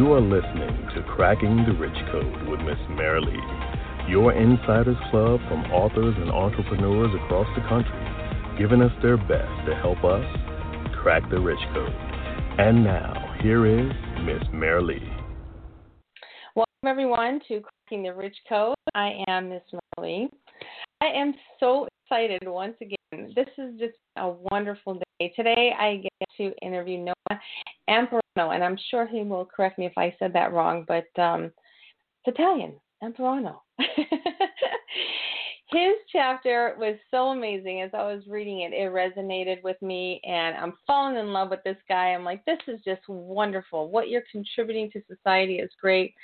You are listening to Cracking the Rich Code with Miss Merrilee, your insiders club from authors and entrepreneurs across the country, giving us their best to help us crack the rich code. And now, here is Miss Merrilee. Welcome, everyone, to Cracking the Rich Code. I am Miss Merrilee. I am so excited once again. This is just a wonderful day. Today, I get to interview Noah Amparano, and I'm sure he will correct me if I said that wrong, but um, it's Italian, Amparano. His chapter was so amazing. As I was reading it, it resonated with me, and I'm falling in love with this guy. I'm like, this is just wonderful. What you're contributing to society is great.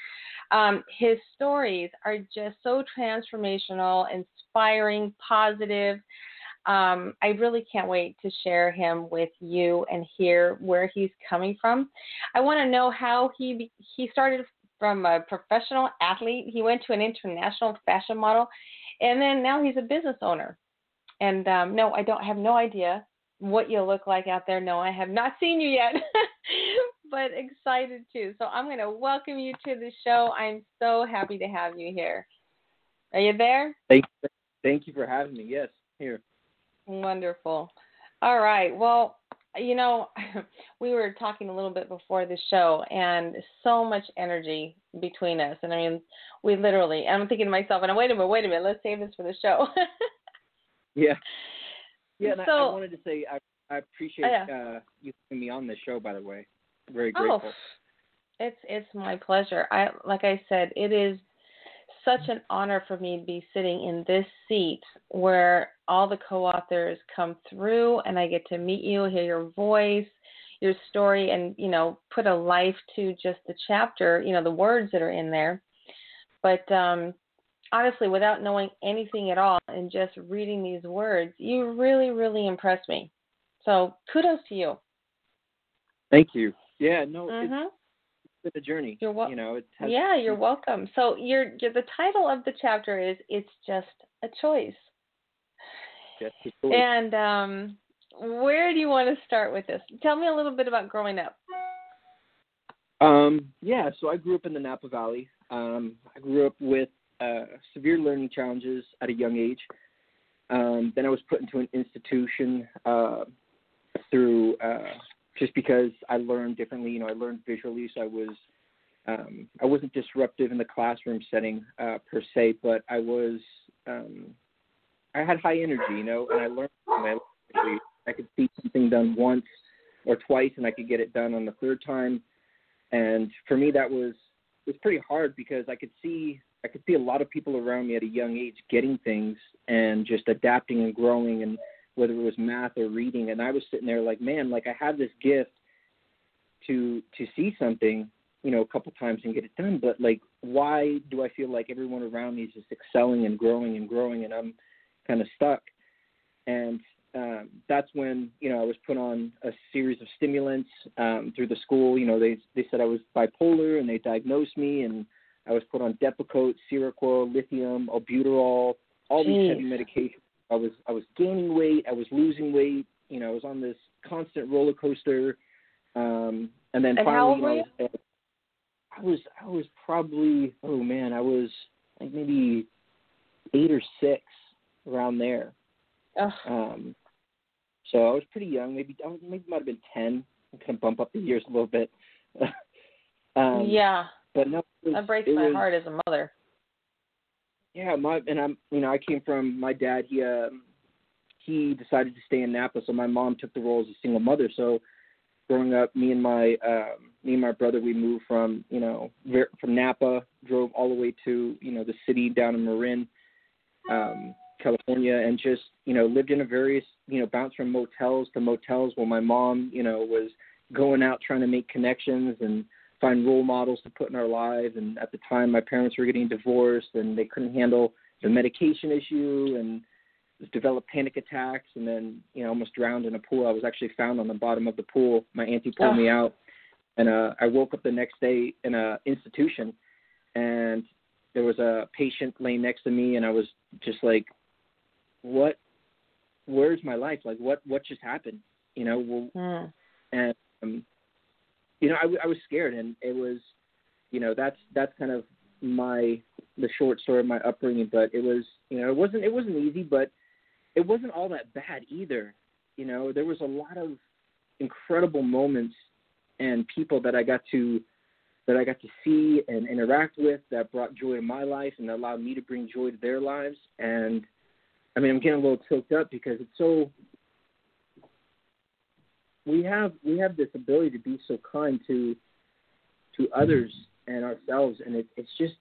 Um, his stories are just so transformational, inspiring, positive. Um, I really can't wait to share him with you and hear where he's coming from. I want to know how he he started from a professional athlete. He went to an international fashion model, and then now he's a business owner. And um, no, I don't have no idea what you look like out there. No, I have not seen you yet, but excited too. So I'm going to welcome you to the show. I'm so happy to have you here. Are you there? Thank you. Thank you for having me. Yes, here. Wonderful. All right. Well, you know, we were talking a little bit before the show, and so much energy between us. And I mean, we literally, I'm thinking to myself, and I wait a minute, wait a minute, let's save this for the show. Yeah. Yeah, and So- I, I wanted to say I, I appreciate Oh, yeah. uh, you having me on this show. By the way, very grateful. Oh, grateful. it's it's my pleasure. I like I said, it is such an honor for me to be sitting in this seat where all the co-authors come through, and I get to meet you, hear your voice, your story, and you know, put a life to just the chapter, you know, the words that are in there. But um, honestly, without knowing anything at all and just reading these words, you really, really impressed me. So kudos to you. Thank you. Yeah, no, it's hmm been a journey. You're wel- You know, it has, Yeah, you're welcome. So your- the title of the chapter is "It's Just a Choice." Yes, it's really- And um, where do you want to start with this? Tell me a little bit about growing up. Um, yeah, so I grew up in the Napa Valley. Um, I grew up with uh, severe learning challenges at a young age. Um, then I was put into an institution uh, through uh, just because I learned differently. You know, I learned visually, so I was um, I wasn't disruptive in the classroom setting uh, per se, but I was um, I had high energy. You know, and I learned. And I, I could see something done once or twice, and I could get it done on the third time and for me that was it was pretty hard because I could see I could see a lot of people around me at a young age getting things and just adapting and growing and whether it was math or reading and I was sitting there like man like I have this gift to to see something you know a couple times and get it done but like why do I feel like everyone around me is just excelling and growing and growing and I'm kind of stuck and um, that's when you know I was put on a series of stimulants um, through the school. You know, they they said I was bipolar, and they diagnosed me, and I was put on Depakote, Seroquel, lithium, albuterol, all these Jeez. heavy medications. I was I was gaining weight, I was losing weight. You know, I was on this constant roller coaster, um, and then And finally, you know? I was- I was I was probably oh man, I was like maybe eight or six around there. Ugh. Um, so I was pretty young, maybe I was, maybe might have been ten. I'm gonna bump up the years a little bit. um, yeah, but no, was, that breaks my was- heart as a mother. Yeah, my and I'm you know I came from my dad. He um, he decided to stay in Napa, so my mom took the role as a single mother. So growing up, me and my um, me and my brother, we moved from you know from Napa, drove all the way to you know the city down in Marin, um, California, and just you know lived in a various you know bounced from motels to motels while my mom you know was going out trying to make connections and find role models to put in our lives. And at the time, my parents were getting divorced, and they couldn't handle the medication issue, and developed panic attacks, and then you know almost drowned in a pool. I was actually found on the bottom of the pool. My auntie pulled Oh. me out, and uh, I woke up the next day in a institution, and there was a patient laying next to me, and I was just like, "What? Where's my life? Like, what? What just happened? You know?" Well, Mm. and um, you know, I was scared, and it was, you know, that's that's kind of my the short story of my upbringing. But it was, you know, it wasn't it wasn't easy, but it wasn't all that bad either. You know, there was a lot of incredible moments and people that I got to that I got to see and interact with that brought joy in my life and allowed me to bring joy to their lives. And I mean, I'm getting a little choked up because it's so we have we have this ability to be so kind to to others and ourselves, and it, it's just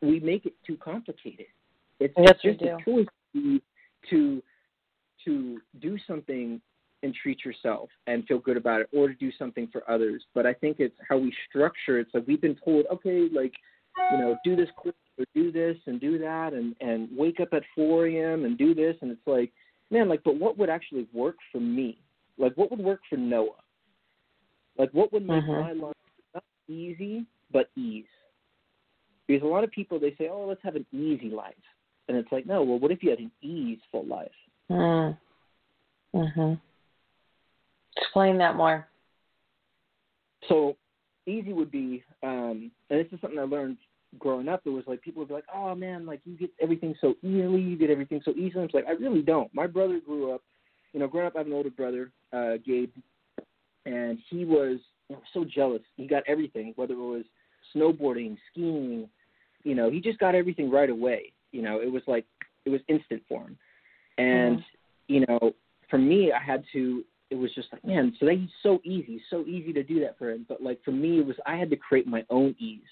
we make it too complicated. It's, Yes, it's just a choice to, to to do something and treat yourself and feel good about it, or to do something for others. But I think it's how we structure. It's like we've been told, okay, like you know, do this quick or do this and do that, and and wake up at 4 a.m. and do this, and it's like, man, like, but what would actually work for me? Like, what would work for Noah? Like, what would make Mhm. my life not easy but ease? Because a lot of people they say, oh, let's have an easy life, and it's like, no, well, what if you had an easeful life? Mm. Mhm. Explain that more. So easy would be, um, and this is something I learned growing up. It was like people would be like, "Oh man, like you get everything so easily, you get everything so easily." I'm like I really don't. My brother grew up, you know, growing up. I have an older brother, uh, Gabe, and he was you know, so jealous. He got everything, whether it was snowboarding, skiing, you know, he just got everything right away. You know, it was like it was instant for him, and Mhm. you know, for me, I had to it was just like, man, so he's so easy, so easy to do that for him. But like for me, it was I had to create my own ease.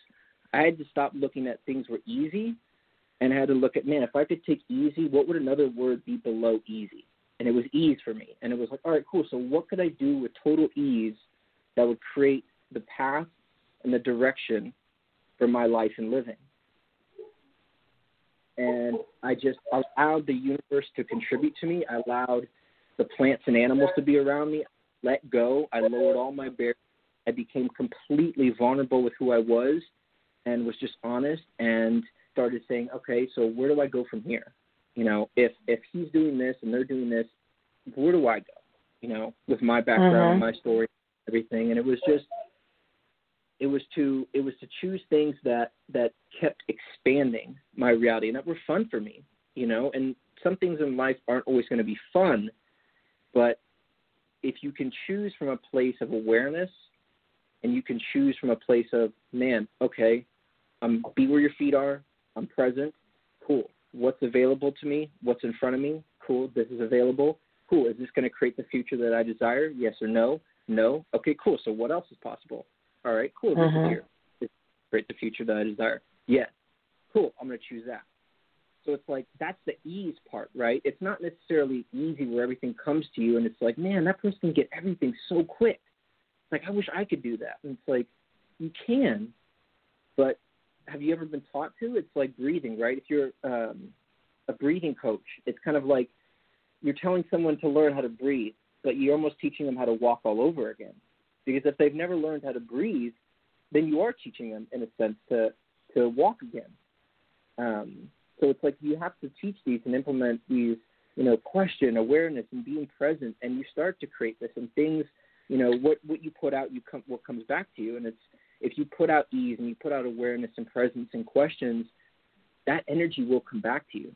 I had to stop looking at things were easy, and I had to look at, man, if I could take easy, what would another word be below easy? And it was ease for me. And it was like, all right, cool. So what could I do with total ease that would create the path and the direction for my life and living? And I just allowed the universe to contribute to me. I allowed the plants and animals to be around me. Let go. I lowered all my barriers. I became completely vulnerable with who I was and was just honest and started saying, okay, so where do I go from here? You know, if if he's doing this and they're doing this, where do I go? You know, with my background, Mhm. my story, everything, and it was just it was to it was to choose things that that kept expanding my reality and that were fun for me, you know, and some things in life aren't always going to be fun, but if you can choose from a place of awareness and you can choose from a place of man, okay, I'm be where your feet are, I'm present, cool. What's available to me? What's in front of me? Cool. This is available. Cool. Is this going to create the future that I desire? Yes or no? No. Okay, cool. So what else is possible? All right, cool. This is mm-hmm. here. This create the future that I desire. Yes. Cool. I'm going to choose that. So it's like that's the ease part, right? It's not necessarily easy where everything comes to you and it's like, man, that person can get everything so quick. Like I wish I could do that. And it's like you can, but have you ever been taught to? It's like breathing, right? If you're um, a breathing coach, it's kind of like you're telling someone to learn how to breathe, but you're almost teaching them how to walk all over again. Because if they've never learned how to breathe, then you are teaching them, in a sense, to to walk again. Um, so it's like you have to teach these and implement these, you know, question, awareness, and being present, and you start to create this. And things, you know, what what you put out, you come what comes back to you. And it's if you put out ease and you put out awareness and presence and questions, that energy will come back to you.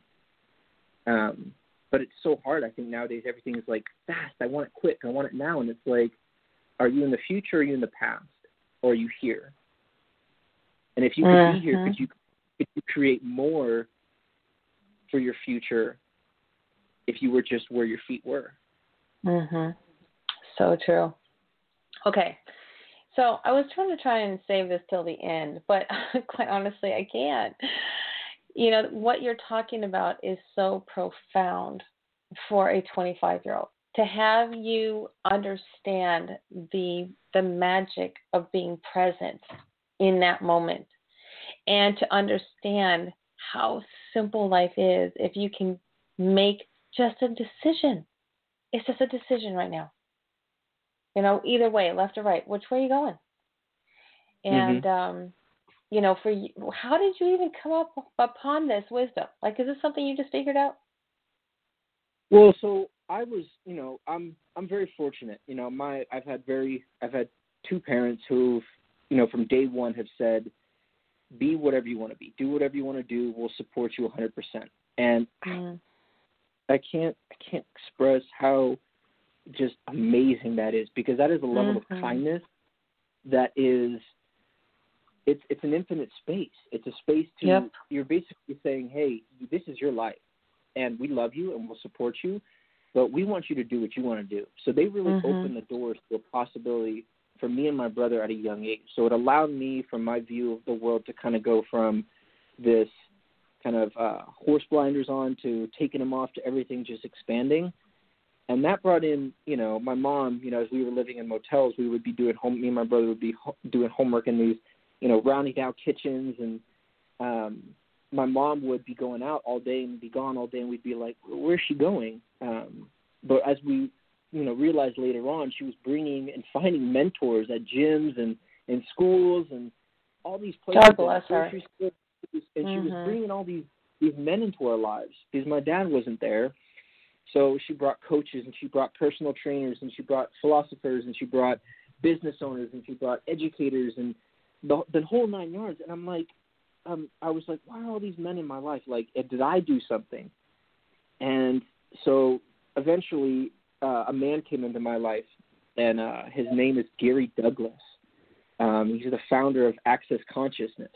Um, but it's so hard. I think nowadays everything is like fast. I want it quick. I want it now. And it's like, are you in the future? Or are you in the past? Or are you here? And if you could be here, could you could you create more for your future if you were just where your feet were? Mhm. So true. Okay. So I was trying to try and save this till the end, but quite honestly, I can't. You know, what you're talking about is so profound for a 25 year old to have you understand the the magic of being present in that moment and to understand how simple life is if you can make just a decision. It's just a decision right now. You know, either way, left or right, which way are you going? And Mhm. um, you know, for you, how did you even come up upon this wisdom? Like, is this something you just figured out? Well, so I was, you know, I'm I'm very fortunate. You know, my I've had very I've had two parents who've, you know, from day one have said, be whatever you want to be, do whatever you want to do. We'll support you 100%. And Mm. I can't I can't express how just amazing that is because that is a level Mhm. of kindness that is it's it's an infinite space. It's a space to Yep. you're basically saying, "Hey, this is your life and we love you and we'll support you, but we want you to do what you want to do." So they really Mhm. opened the doors to a possibility for me and my brother at a young age. So it allowed me from my view of the world to kind of go from this kind of uh, horse blinders on to taking them off to everything just expanding. And that brought in, you know, my mom. You know, as we were living in motels, we would be doing home. Me and my brother would be ho- doing homework in these, you know, rounding out kitchens, and um, my mom would be going out all day and be gone all day, and we'd be like, "Where's she going?" Um, but as we, you know, realized later on, she was bringing and finding mentors at gyms and in schools and all these places. God and bless her. grocery stores, And she was bringing all these these men into our lives because my dad wasn't there. So she brought coaches and she brought personal trainers and she brought philosophers and she brought business owners and she brought educators and the the whole nine yards. And I'm like, um, I was like, why are all these men in my life? Like, eh, did I do something? And so eventually, uh, a man came into my life, and uh, his name is Gary Douglas. Um, he's the founder of Access Consciousness,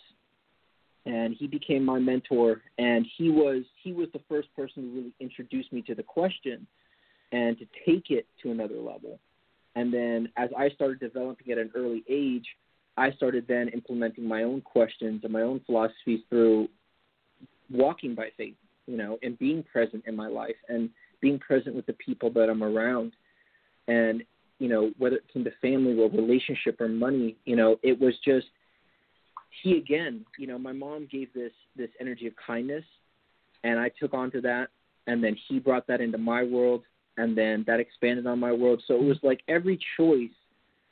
and he became my mentor. And he was he was the first person to really introduce me to the question and to take it to another level. And then as I started developing at an early age, I started then implementing my own questions and my own philosophies through walking by faith, you know, and being present in my life and being present with the people that I'm around. And, you know, whether it's in the family or relationship or money, you know, it was just he again, you know, my mom gave this this energy of kindness and I took on to that and then he brought that into my world and then that expanded on my world. So it was like every choice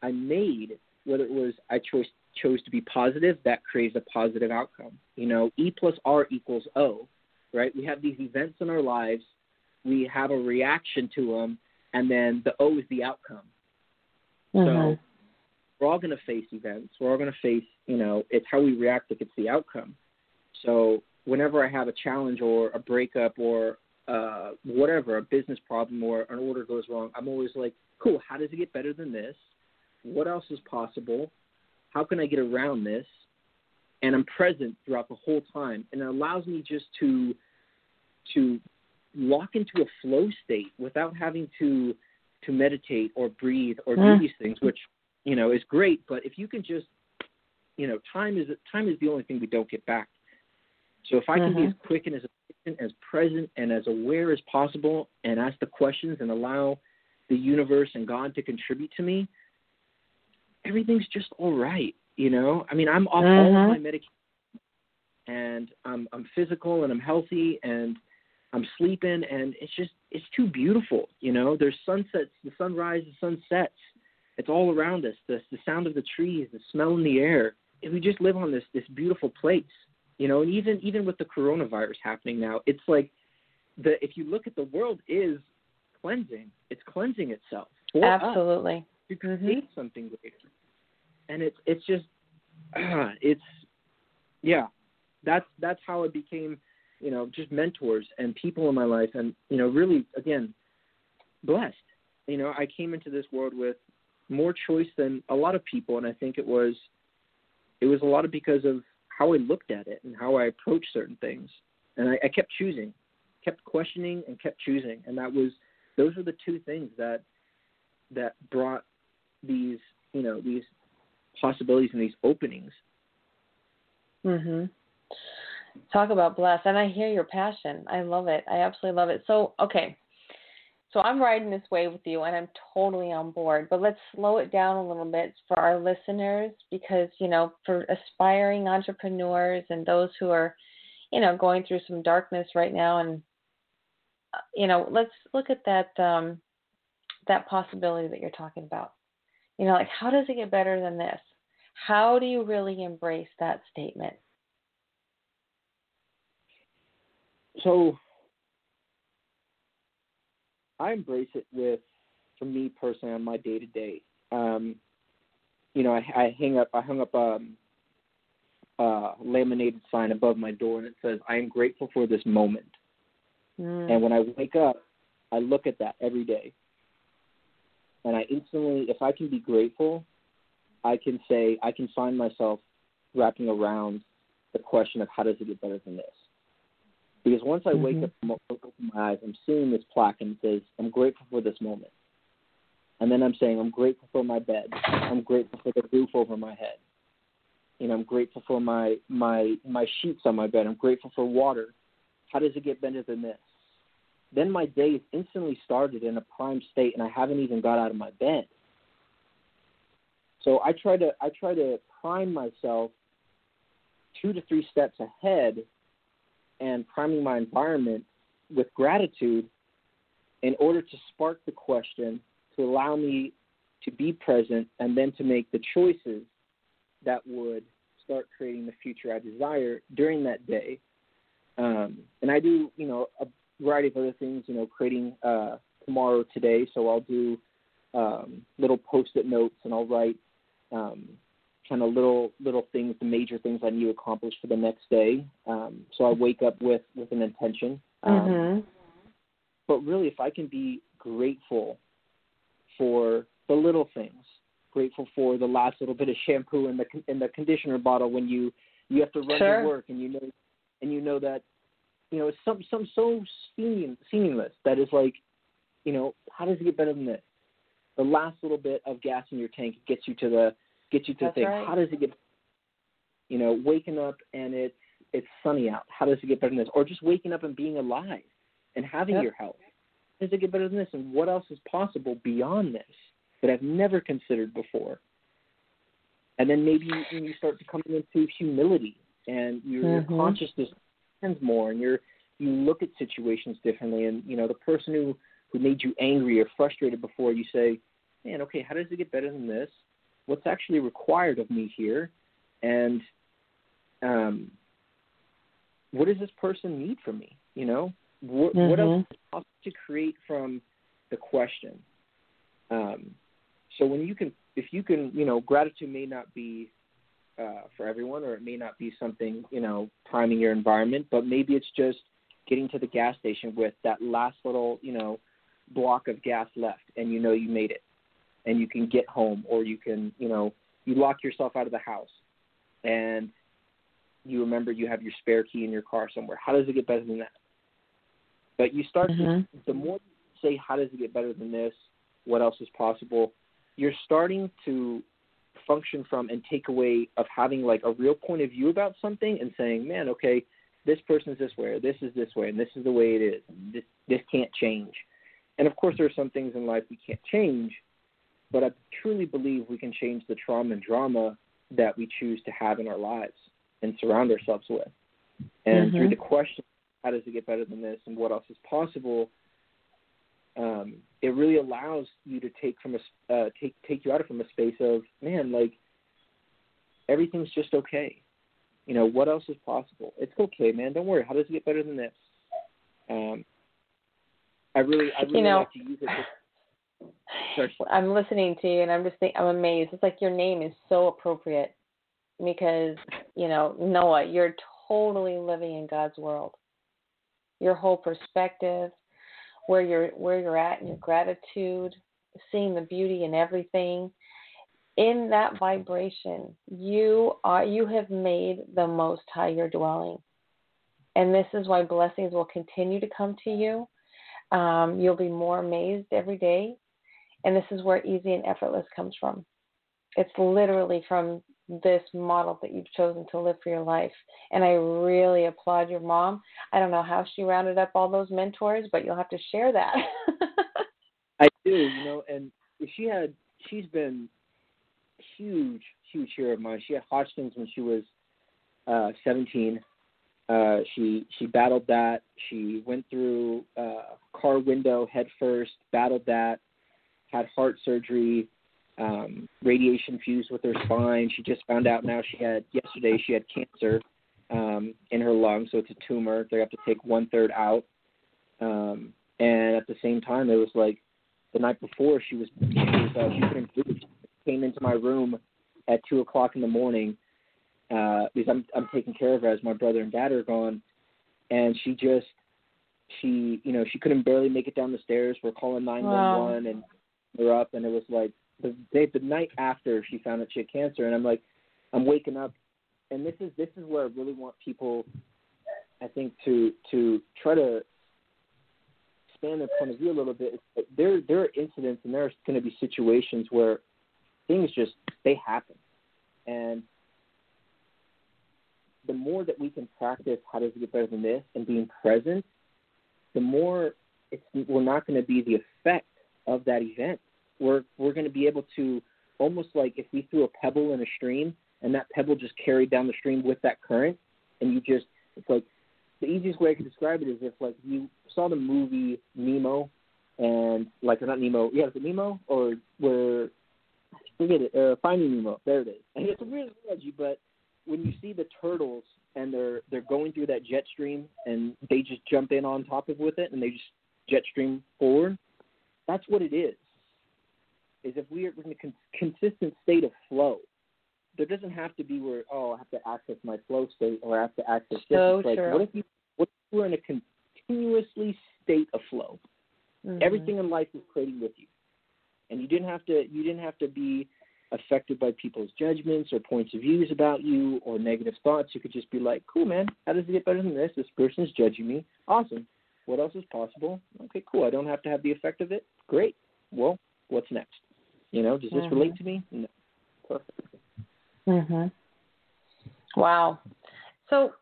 I made, whether it was I chose chose to be positive, that creates a positive outcome. You know, E plus R equals O, right? We have these events in our lives, we have a reaction to them, and then the O is the outcome. Mhm. So we're all going to face events. We're all going to face, you know, it's how we react if it's the outcome. So whenever I have a challenge or a breakup or uh, whatever, a business problem or an order goes wrong, I'm always like, cool, how does it get better than this? What else is possible? How can I get around this? And I'm present throughout the whole time. And it allows me just to to lock into a flow state without having to to meditate or breathe or Mm. do these things, which you know is great. But if you can just, you know, time is time is the only thing we don't get back. So if I can be as quick and as efficient, as present and as aware as possible, and ask the questions and allow the universe and God to contribute to me, everything's just all right. You know, I mean, I'm off all Mhm. of my medication, and I'm I'm physical and I'm healthy and I'm sleeping, and it's just it's too beautiful. You know, there's sunsets, the sunrise, the sunsets. It's all around us. The the sound of the trees, the smell in the air. And we just live on this this beautiful place. You know, and even even with the coronavirus happening now, it's like the if you look at the world is cleansing. It's cleansing itself Absolutely. to Mhm. something greater. And it's it's just uh, it's yeah. That's that's how it became, you know, just mentors and people in my life and, you know, really again, blessed. You know, I came into this world with more choice than a lot of people and I think it was it was a lot of because of how I looked at it and how I approached certain things. And I, I kept choosing, kept questioning and kept choosing. And that was those were the two things that that brought these you know these possibilities and these openings Mhm. Talk about blessed, and I hear your passion. I love it. I absolutely love it. So, okay, So I'm riding this wave with you and I'm totally on board. But let's slow it down a little bit for our listeners because, you know, for aspiring entrepreneurs and those who are, you know, going through some darkness right now and you know, let's look at that um that possibility that you're talking about. You know, like how does it get better than this? How do you really embrace that statement? So I embrace it with, for me personally, on my day to day. You know, I, I hang up, I hung up um, a laminated sign above my door, and it says, "I am grateful for this moment." Mm. And when I wake up, I look at that every day, and I instantly, if I can be grateful, I can say I can find myself wrapping around the question of how does it get better than this. Because once I wake Mhm. up open my eyes, I'm seeing this plaque and it says, I'm grateful for this moment. And then I'm saying, I'm grateful for my bed. I'm grateful for the roof over my head. You know, I'm grateful for my my my sheets on my bed. I'm grateful for water. How does it get better than this? Then my day is instantly started in a prime state and I haven't even got out of my bed. So I try to I try to prime myself two to three steps ahead and priming my environment with gratitude in order to spark the question to allow me to be present and then to make the choices that would start creating the future I desire during that day. Um, and I do, you know, a variety of other things, you know, creating uh, tomorrow today. So I'll do um, little post-it notes and I'll write um, kind of little little things, the major things I need to accomplish for the next day. Um, so I wake up with with an intention. Um, Mhm. But really, if I can be grateful for the little things, grateful for the last little bit of shampoo in the in the conditioner bottle when you you have to run Sure. to work and you know and you know that you know it's some some so seeming, seamless that is like you know how does it get better than this? The last little bit of gas in your tank gets you to the gets you to That's think right. how does it get you know waking up and it's it's sunny out? How does it get better than this? Or just waking up and being alive and having Yep. your health. How does it get better than this? And what else is possible beyond this that I've never considered before? And then maybe you, you start to come into humility and your, your Mhm. consciousness expands more and you're you look at situations differently. And you know the person who who made you angry or frustrated before you say man okay how does it get better than this what's actually required of me here and um what does this person need from me you know? What what else is possible to create from the question? Um so when you can if you can you know gratitude may not be uh, for everyone, or it may not be something you know priming your environment, but maybe it's just getting to the gas station with that last little you know block of gas left, and you know you made it, and you can get home, or you can you know you lock yourself out of the house, and you remember you have your spare key in your car somewhere. How does it get better than that? But you start Mhm. to the more you say how does it get better than this, what else is possible, you're starting to function from and take away of having like a real point of view about something and saying, man, okay, this person's this way, or this is this way, and this is the way it is. This this can't change. And of course, there are some things in life we can't change, but I truly believe we can change the trauma and drama that we choose to have in our lives and surround ourselves with. And through Mhm. the question, how does it get better than this, and what else is possible? um, it really allows you to take from a s- uh, take take you out of from a space of man, like everything's just okay. You know what else is possible? It's okay, man. Don't worry. How does it get better than this? Um, I really, I really You know- like to use it. I'm listening to you and I'm just think I'm amazed. It's like your name is so appropriate because, you know, Noah, you're totally living in God's world. Your whole perspective, where you're where you're at in your gratitude, seeing the beauty in everything. In that vibration, you are you have made the most high your dwelling. And this is why blessings will continue to come to you. Um, you'll be more amazed every day and this is where easy and effortless comes from. It's literally from this model that you've chosen to live for your life. And I really applaud your mom. I don't know how she rounded up all those mentors, but you'll have to share that. I do, you know, and she had she's been huge, huge hero of mine. She had Hodgkin's when she was uh seventeen. Uh she she battled that. She went through uh car window head first, battled that, had heart surgery, um, radiation fused with her spine. She just found out now she had yesterday she had cancer um, in her lung, so it's a tumor. They have to take one third out. Um, and at the same time, it was like the night before she was she was uh, she couldn't breathe. She came into my room at two o'clock in the morning uh, because I'm I'm taking care of her as my brother and dad are gone, and she just she you know she couldn't barely make it down the stairs. We're calling nine one one and we're up, and it was like the day the night after she found out she had cancer, and I'm like I'm waking up, and this is this is where I really want people, I think to to try to expand their point of view a little bit. There there are incidents and there's going to be situations where things just they happen, and the more that we can practice how does it get better than this and being present, the more it's we're not going to be the effect of that event. We're we're going to be able to almost like if we threw a pebble in a stream and that pebble just carried down the stream with that current, and you just it's like the easiest way I could describe it is if like you saw the movie Nemo, and like not Nemo, yeah, is it Nemo or where forget it, uh, Finding Nemo. There it is. And it's a weird analogy, but when you see the turtles and they're they're going through that jet stream and they just jump in on top of with it and they just jet stream forward, that's what it is. Is if we are in a con- consistent state of flow, there doesn't have to be where oh I have to access my flow state or I have to access this. So like true. what if you what if we're in a continuously state of flow? Mhm. Everything in life is creating with you, and you didn't have to you didn't have to be affected by people's judgments or points of views about you or negative thoughts. You could just be like, cool man, how does it get better than this? This person's judging me. Awesome. What else is possible? Okay, cool. I don't have to have the effect of it. Great. Well, what's next? You know, does this Mhm. relate to me? No. Perfect. Mhm. Wow. So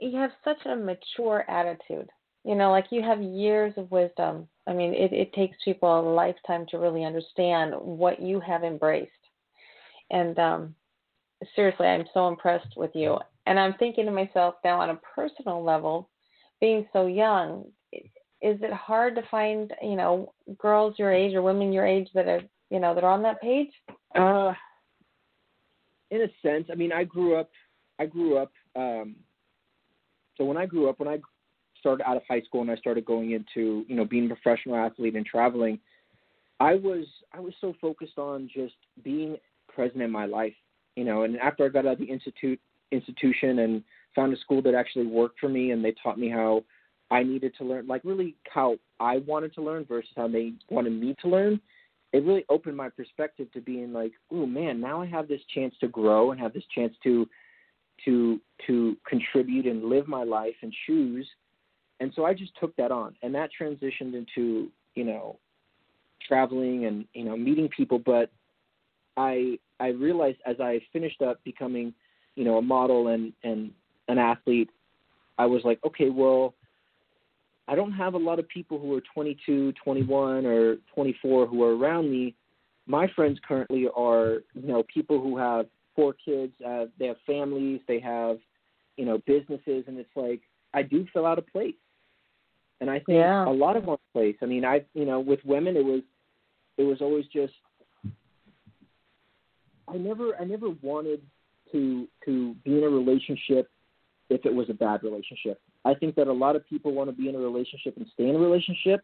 you have such a mature attitude. You know, like you have years of wisdom. I mean, it, it takes people a lifetime to really understand what you have embraced. And um, seriously, I'm so impressed with you. And I'm thinking to myself now on a personal level, being so young, is it hard to find, you know, girls your age or women your age that are, you know, that are on that page? Uh, in a sense, I mean, I grew up. I grew up. Um, so when I grew up, when I started out of high school and I started going into, you know, being a professional athlete and traveling, I was I was so focused on just being present in my life, you know. And after I got out of the institute institution and found a school that actually worked for me, and they taught me how I needed to learn, like really how I wanted to learn versus how they wanted me to learn it really opened my perspective to being like, oh man, now I have this chance to grow and have this chance to to to contribute and live my life and choose. And so I just took that on, and that transitioned into you know traveling and you know meeting people. But I I realized as I finished up becoming you know a model and and an athlete, I was like, okay, well, I don't have a lot of people who are 22, 21, or 24 who are around me. My friends currently are, you know, people who have four kids. Uh, they have families. They have, you know, businesses, and it's like I do fill out a place. And I think Yeah. a lot of our place. I mean, I, you know, with women, it was, it was always just. I never, I never wanted to to be in a relationship if it was a bad relationship. I think that a lot of people want to be in a relationship and stay in a relationship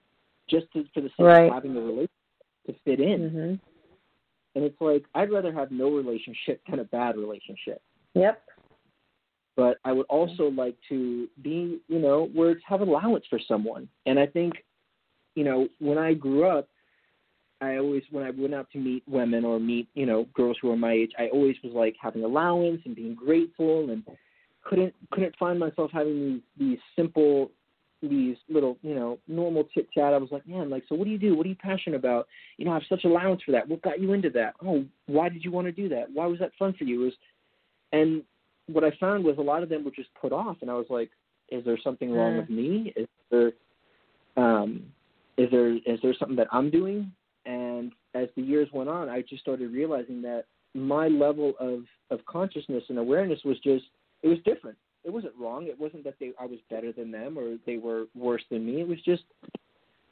just to, for the sake Right. of having a relationship to fit in. Mhm. And it's like I'd rather have no relationship than a bad relationship. Yep. But I would also like to be, you know, where to have allowance for someone. And I think, you know, when I grew up, I always when I went out to meet women or meet, you know, girls who are my age, I always was like having allowance and being grateful and couldn't couldn't find myself having these these simple these little you know normal chit chat. I was like man like so what do you do? What are you passionate about? You know i have such allowance for that. What got you into that? Oh why did you want to do that? Why was that fun for you? It was and what i found was a lot of them were just put off and i was like is there something wrong Mm. with me? Is there um is there is there something that I'm doing? And as the years went on, I just started realizing that my level of of consciousness and awareness was just it was different. It wasn't wrong. It wasn't that they I was better than them or they were worse than me. It was just,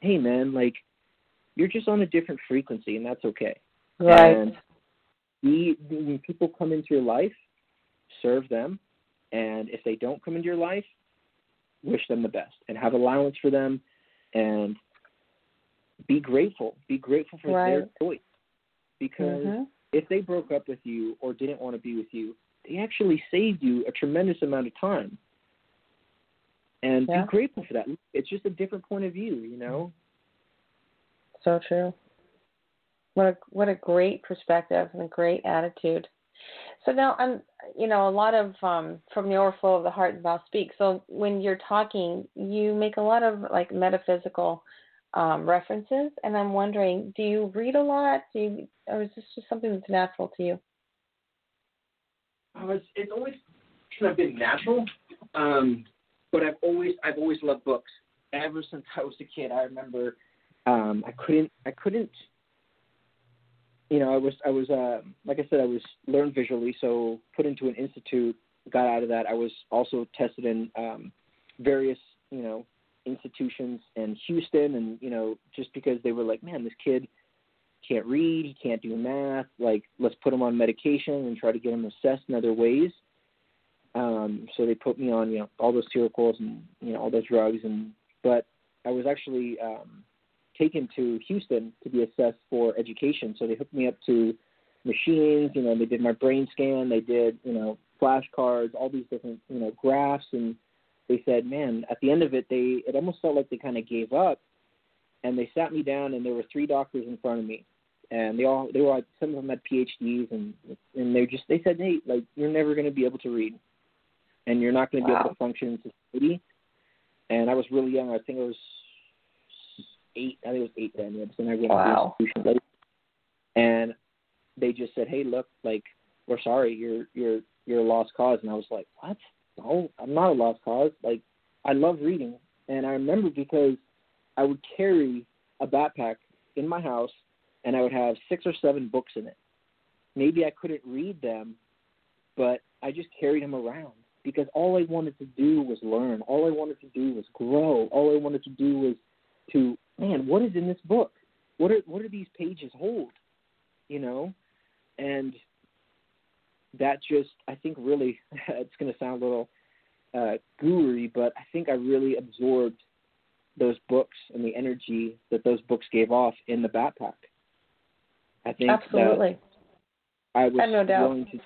hey man, like you're just on a different frequency, and that's okay. Right. And when people come into your life, serve them, and if they don't come into your life, wish them the best and have allowance for them, and be grateful. Be grateful for Right. their choice, because Mhm. if they broke up with you or didn't want to be with you, they actually saved you a tremendous amount of time. And Yeah. be grateful for that. It's just a different point of view, you know. So true. What a what a great perspective and a great attitude. So now I'm you know, a lot of um from the overflow of the heart and mouth speak. So when you're talking, you make a lot of like metaphysical um references and I'm wondering, do you read a lot? Do you or is this just something that's natural to you? It's, it's always kind of been natural, um, but I've always I've always loved books ever since I was a kid. I remember um, I couldn't I couldn't you know I was I was uh, like I said I was learned visually, so put into an institute. Got out of that. I was also tested in um, various you know institutions in Houston, and you know just because they were like, man, this kid can't read, he can't do math, like let's put him on medication and try to get him assessed in other ways. Um, so they put me on, you know, all those Seroquels and you know all those drugs, and but I was actually um, taken to Houston to be assessed for education. So they hooked me up to machines. You know, they did my brain scan, they did you know flashcards, all these different you know graphs, and they said, man, at the end of it, they it almost felt like they kind of gave up, and they sat me down, and there were three doctors in front of me, and they all they were like some of them had PhDs, and and they just they said, hey, like you're never going to be able to read, and you're not going to be able to function in society. And I was really young. I think I was eight. I think it was eight then. So I went Wow. to the institution. And they just said, "Hey, look, like we're sorry, you're you're you're a lost cause." And I was like, "What? No, I'm not a lost cause. Like I love reading." And I remember because I would carry a backpack in my house, and I would have six or seven books in it. Maybe I couldn't read them, but I just carried them around because all I wanted to do was learn. All I wanted to do was grow. All I wanted to do was to man, what is in this book? What are what do these pages hold? You know, and that just I think really it's going to sound a little uh, guru but I think I really absorbed those books and the energy that those books gave off in the backpack. I think Absolutely. I was I have no doubt. willing to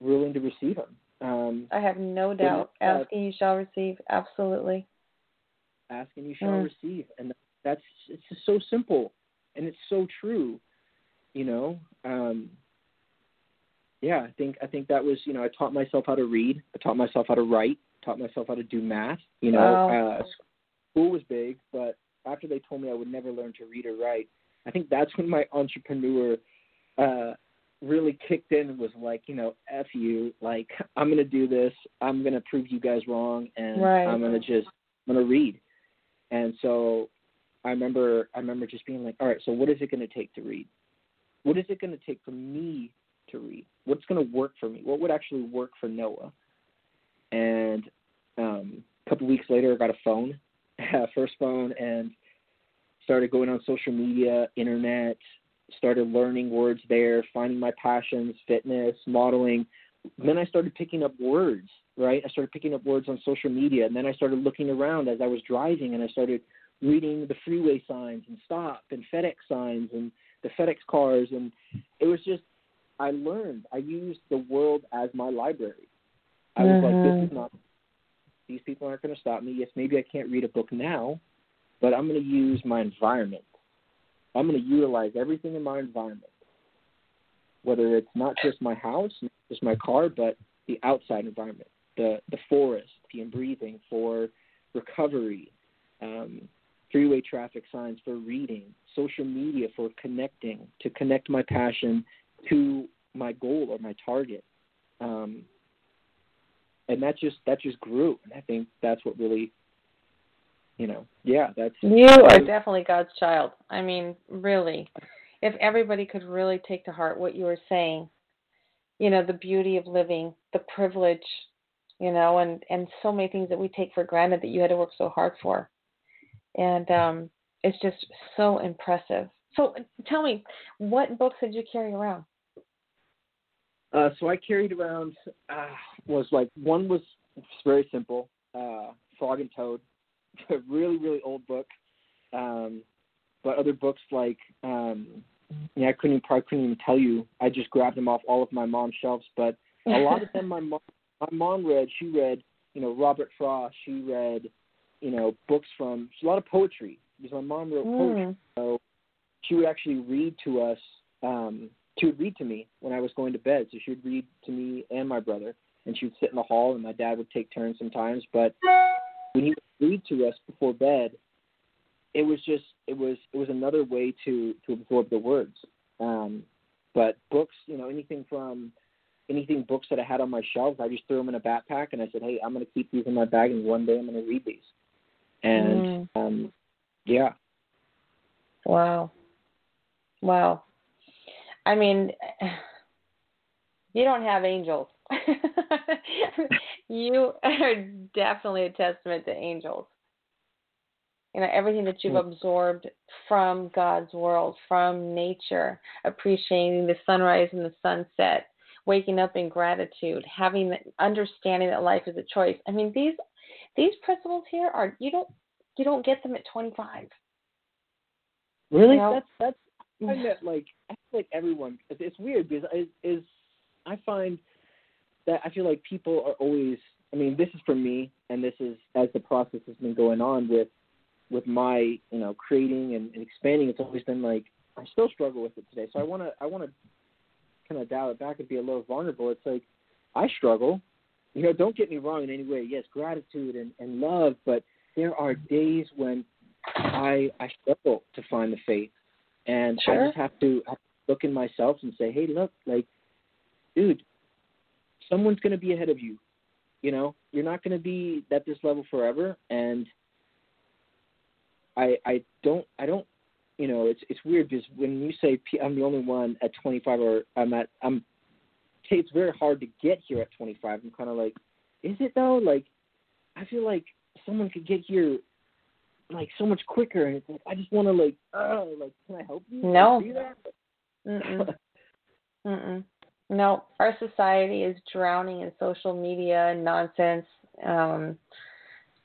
willing to receive them. Um, I have no doubt. Asking you shall receive. Absolutely. ask and you shall Mm. receive, and that's it's just so simple, and it's so true. You know, um, yeah, I think I think that was you know I taught myself how to read, I taught myself how to write, taught myself how to do math. You know, Wow. uh, school was big, but after they told me I would never learn to read or write, I think that's when my entrepreneur uh really kicked in and was like, you know, F you, like I'm gonna do this, I'm gonna prove you guys wrong and Right. I'm gonna just I'm gonna read. And so I remember I remember just being like, All right, so what is it gonna take to read? What is it gonna take for me to read? What's gonna work for me? What would actually work for Noah? And um a couple weeks later I got a phone, first phone and started going on social media, internet, started learning words there, finding my passions, fitness, modeling. Then I started picking up words, right? I started picking up words on social media, and then I started looking around as I was driving, and I started reading the freeway signs and stop and FedEx signs and the FedEx cars, and it was just I learned. I used the world as my library. I was like, this is mm-hmm. not. These people aren't going to stop me. Yes, maybe I can't read a book now, but I'm going to use my environment. I'm going to utilize everything in my environment, whether it's not just my house, not just my car, but the outside environment, the the forest, the breathing for recovery, um, freeway traffic signs for reading, social media for connecting, to connect my passion to my goal or my target. Um, and that just that just grew, and I think that's what really, you know, yeah, that's You are definitely God's child. I mean, really. If everybody could really take to heart what you were saying, you know, the beauty of living, the privilege, you know, and and so many things that we take for granted that you had to work so hard for. And um it's just so impressive. So tell me, what books did you carry around? Uh, so I carried around uh, was like one was very simple, uh, Frog and Toad, a really really old book. Um, but other books like um, yeah, I couldn't probably couldn't even tell you. I just grabbed them off all of my mom's shelves, but a lot of them my mom my mom read. She read you know Robert Frost. She read you know books from a lot of poetry because my mom wrote poetry. Mm. So she would actually read to us. Um, she would read to me when I was going to bed. So she would read to me and my brother, and she would sit in the hall, and my dad would take turns sometimes. But when he would read to us before bed, it was just it was it was another way to to absorb the words. Um, but books, you know, anything from anything books that I had on my shelves, I just threw them in a backpack, and I said, hey, I'm going to keep these in my bag, and one day I'm going to read these. And Mm. um, yeah, Wow. Wow. I mean, you don't have angels. you are definitely a testament to angels. You know, everything that you've Mm. absorbed from God's world, from nature, appreciating the sunrise and the sunset, waking up in gratitude, having the understanding that life is a choice. I mean, these these principles here are you don't you don't get them at 25. really, You know? that's that's I that like I feel like everyone it's, it's weird because is is I find that I feel like people are always I mean this is for me and this is as the process has been going on with with my you know creating and, and expanding it's always been like I still struggle with it today. So I want to I want to kind of dial it back and be a little vulnerable. It's like I struggle. You know don't get me wrong in any way. Yes gratitude and, and love but there are days when I I struggle to find the faith. And I just have to, have to look in myself and say, hey, look, like, dude, someone's going to be ahead of you. You know, you're not going to be at this level forever. And I, I don't, I don't, you know, it's it's weird because when you say P- I'm the only one at 25 or I'm at, I'm, it's very hard to get here at 25. I'm kind of like, is it though? Like, I feel like someone could get here like so much quicker, and it's like I just want to like, oh, like, can I help you? No. do that? Mm-mm. Mm-mm. No, our society is drowning in social media and nonsense, um,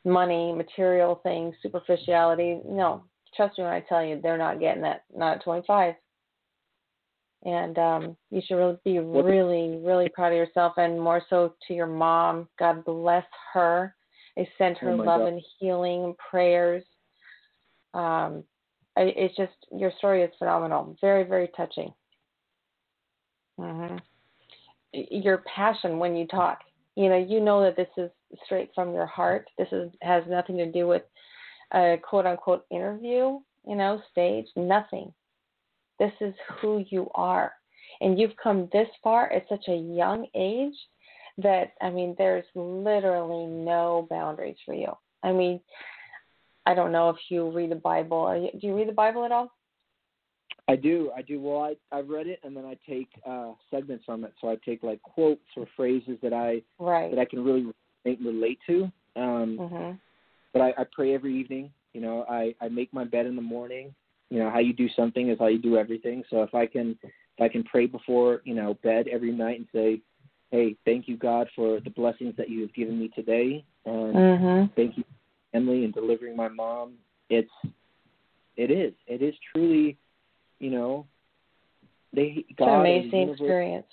money, material things, superficiality. No, trust me when I tell you, they're not getting that. Not at 25. And um, you should really be really, really proud of yourself, and more so to your mom. God bless her. I send her Oh love God. and healing and prayers. Um, I, it's just your story is phenomenal. Very, very touching. Your passion when you talk, you know, you know that this is straight from your heart. This is has nothing to do with a quote unquote interview, you know, stage. Nothing. This is who you are, and you've come this far at such a young age that I mean, there's literally no boundaries for you. I mean, I don't know if you read the Bible. Do you read the Bible at all? I do, I do. Well, I I read it and then I take uh segments from it. So I take like quotes or phrases that I Right. that I can really relate, relate to. Um, Mhm. but I, I pray every evening. You know, I I make my bed in the morning. You know, how you do something is how you do everything. So if I can if I can pray before you know bed every night and say, hey, thank you God for the blessings that you have given me today, and Mhm. thank you Emily and delivering my mom. It's it is it is truly, you know, they It's an the amazing experience.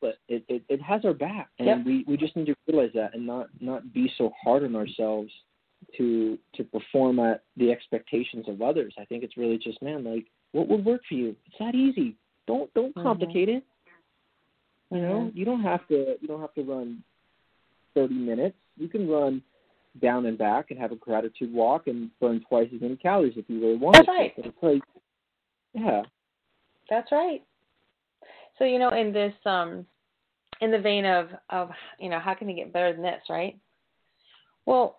but it, it it has our back, and Yep. we we just need to realize that and not not be so hard on ourselves to to perform at the expectations of others. I think it's really just man, like what would work for you? It's that easy. Don't don't Mhm. complicate it. You know, Mhm. you don't have to you don't have to run thirty minutes. You can run down and back and have a gratitude walk and burn twice as many calories if you really want That's to. right. It's like yeah. That's right. So you know, in this, um, in the vein of of you know, how can you get better than this, right? Well,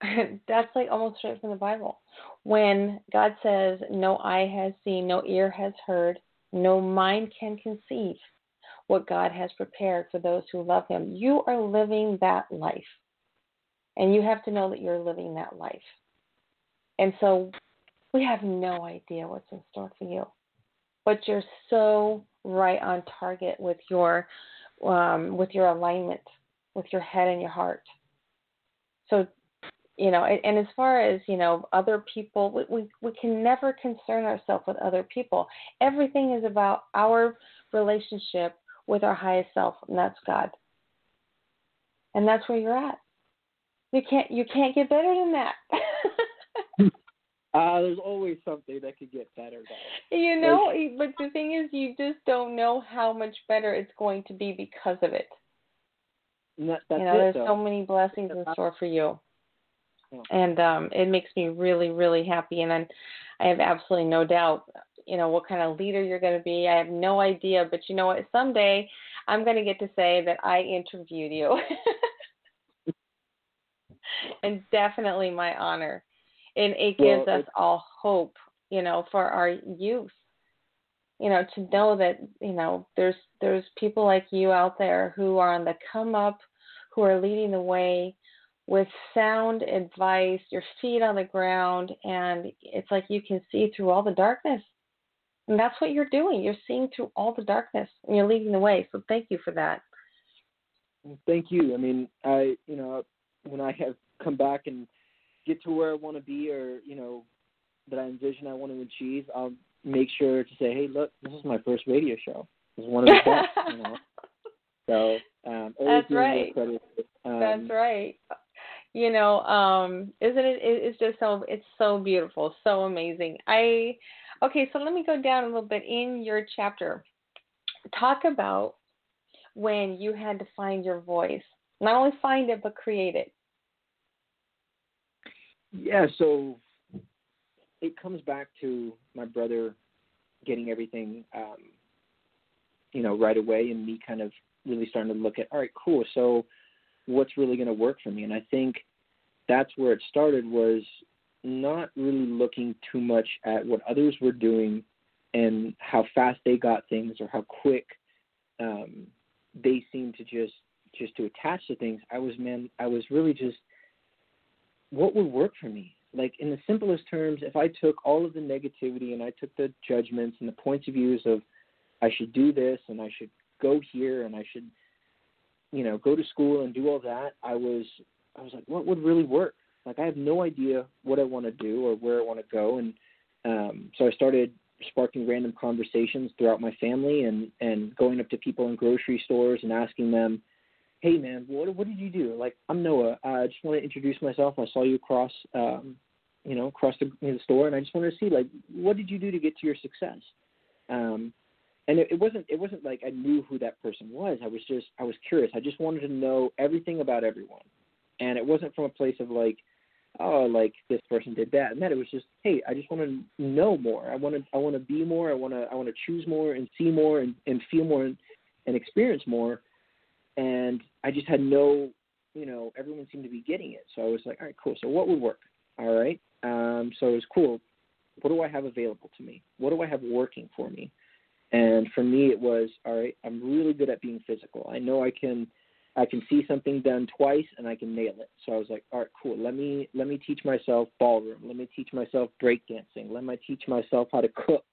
that's like almost straight from the Bible. When God says, No eye has seen, no ear has heard, no mind can conceive what God has prepared for those who love Him. You are living that life. And you have to know that you're living that life. And so we have no idea what's in store for you. But you're so right on target with your um, with your alignment, with your head and your heart. So, you know, and, and as far as you know, other people, we, we we can never concern ourselves with other people. Everything is about our relationship with our highest self, and that's God. And that's where you're at. You can't you can't get better than that. Uh, there's always something that could get better. Though. You know, like, but the thing is, you just don't know how much better it's going to be because of it. That's you know, it, there's though. so many blessings in store for you, Yeah. and um, it makes me really, really happy. And I'm, I have absolutely no doubt, you know, what kind of leader you're going to be. I have no idea, but you know what? Someday, I'm going to get to say that I interviewed you, and definitely my honor and it gives Well, us all hope, you know, for our youth. You know, to know that you know there's there's people like you out there who are on the come up, who are leading the way with sound advice, your feet on the ground, and it's like you can see through all the darkness. And that's what you're doing. You're seeing through all the darkness, and you're leading the way. So thank you for that. Thank you. I mean, I you know when I have come back and get to where I want to be, or you know that I envision I want to achieve, I'll make sure to say, hey, look, this is my first radio show. This is one of the best. you know. So um, That's right. you credit. Um, That's right. You know, um, isn't it- It's just so it's so beautiful, so amazing. I okay, so let me go down a little bit in your chapter. Talk about when you had to find your voice. Not only find it, but create it. Yeah, so it comes back to my brother getting everything, um, you know, right away, and me kind of really starting to look at, all right, cool. So, what's really going to work for me? And I think that's where it started was not really looking too much at what others were doing and how fast they got things or how quick um, they seemed to just just to attach to things. I was man, I was really just what would work for me? Like in the simplest terms, if I took all of the negativity and I took the judgments and the points of views of I should do this and I should go here and I should you know, go to school and do all that, I was I was like, what would really work? Like I have no idea what I want to do or where I want to go and um so I started sparking random conversations throughout my family and and going up to people in grocery stores and asking them hey man, what what did you do? Like I'm Noah. I just want to introduce myself. I saw you across, um, you know, across the, know, the store, and I just wanted to see like what did you do to get to your success? Um, and it, it wasn't it wasn't like I knew who that person was. I was just I was curious. I just wanted to know everything about everyone, and it wasn't from a place of like, oh, like this person did that and that. It was just hey, I just want to know more. I want to I want to be more. I want to I want to choose more and see more and, and feel more and, and experience more and I just had no, you know, everyone seemed to be getting it. So I was like, all right, cool. So what would work? All right. Um, so it was cool. What do I have available to me? What do I have working for me? And for me, it was all right. I'm really good at being physical. I know I can, I can see something done twice and I can nail it. So I was like, all right, cool. Let me let me teach myself ballroom. Let me teach myself breakdancing. Let me teach myself how to cook.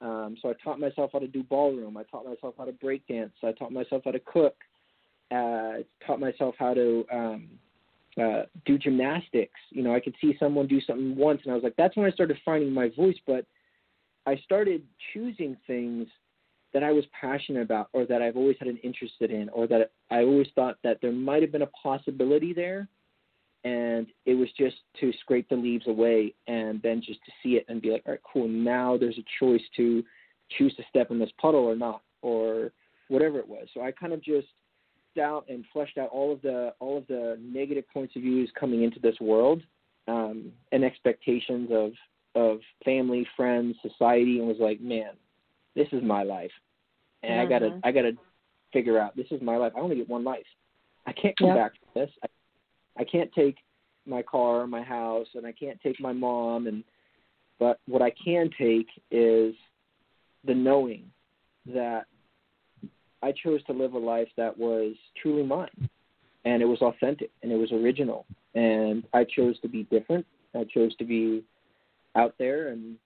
Um, so I taught myself how to do ballroom. I taught myself how to breakdance. I taught myself how to cook uh, taught myself how to um, uh, do gymnastics. You know, I could see someone do something once, and I was like, that's when I started finding my voice. But I started choosing things that I was passionate about, or that I've always had an interest in, or that I always thought that there might have been a possibility there. And it was just to scrape the leaves away and then just to see it and be like, all right, cool. Now there's a choice to choose to step in this puddle or not, or whatever it was. So I kind of just out and fleshed out all of the all of the negative points of views coming into this world um, and expectations of of family, friends, society, and was like, man, this is my life, and I gotta Mhm. I gotta figure out this is my life. I only get one life. I can't come Yep. back from this. I, I can't take my car, my house, and I can't take my mom and but what I can take is the knowing that I chose to live a life that was truly mine and it was authentic and it was original and I chose to be different. I chose to be out there and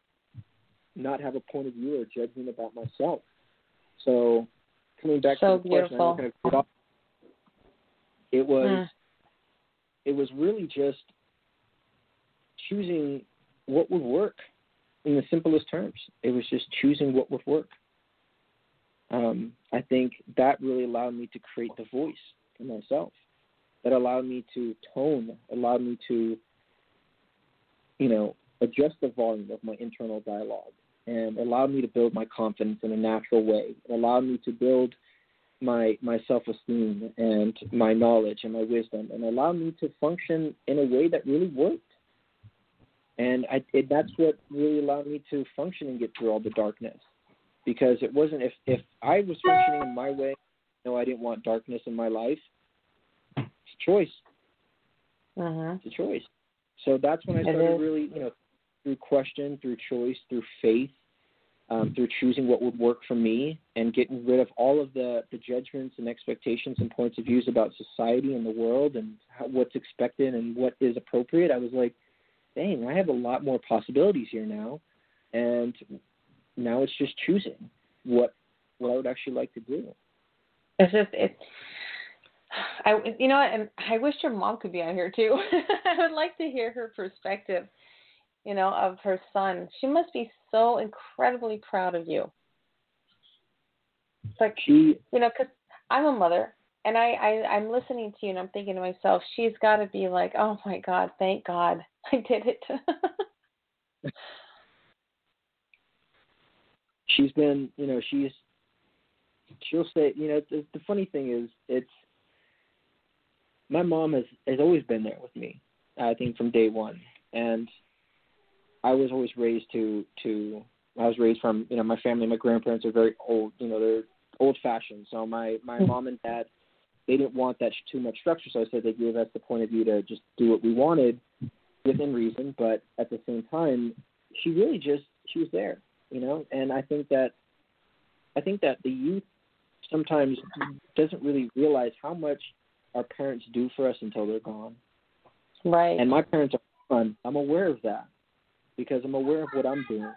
not have a point of view or judgment about myself. So coming back So to the question, I'm beautiful. not gonna- it was Mm. it was really just choosing what would work in the simplest terms. It was just choosing what would work. Um, I think that really allowed me to create the voice for myself. That allowed me to tone, allowed me to, you know, adjust the volume of my internal dialogue and allowed me to build my confidence in a natural way. It allowed me to build my my self esteem and my knowledge and my wisdom and allowed me to function in a way that really worked. And I it, that's what really allowed me to function and get through all the darkness. Because it wasn't if if I was functioning in my way, no, I didn't want darkness in my life. It's a choice. Mhm. It's a choice. So that's when I started really, you know, through question, through choice, through faith, um, through choosing what would work for me, and getting rid of all of the the judgments and expectations and points of views about society and the world and how, what's expected and what is appropriate. I was like, dang, I have a lot more possibilities here now, and now it's just choosing what what I would actually like to do. It's just it. I you know and I wish your mom could be on here too. I would like to hear her perspective. You know, of her son. She must be so incredibly proud of you. It's like She you know, because I'm a mother, and I, I I'm listening to you, and I'm thinking to myself, she's got to be like, oh my God, thank God, I did it. she's been you know she's she'll say you know the, the funny thing is it's my mom has has always been there with me i think from day one. And i was always raised to to i was raised from you know my family my grandparents are very old you know they're old fashioned so my my hmm. mom and dad they didn't want that too much structure. So i said they gave us the point of view to just do what we wanted within reason. But at the same time she really just she was there you know? And i think that i think that the youth sometimes doesn't really realize how much our parents do for us until they're gone. Right. and my parents are gone i'm aware of that because i'm aware of what i'm doing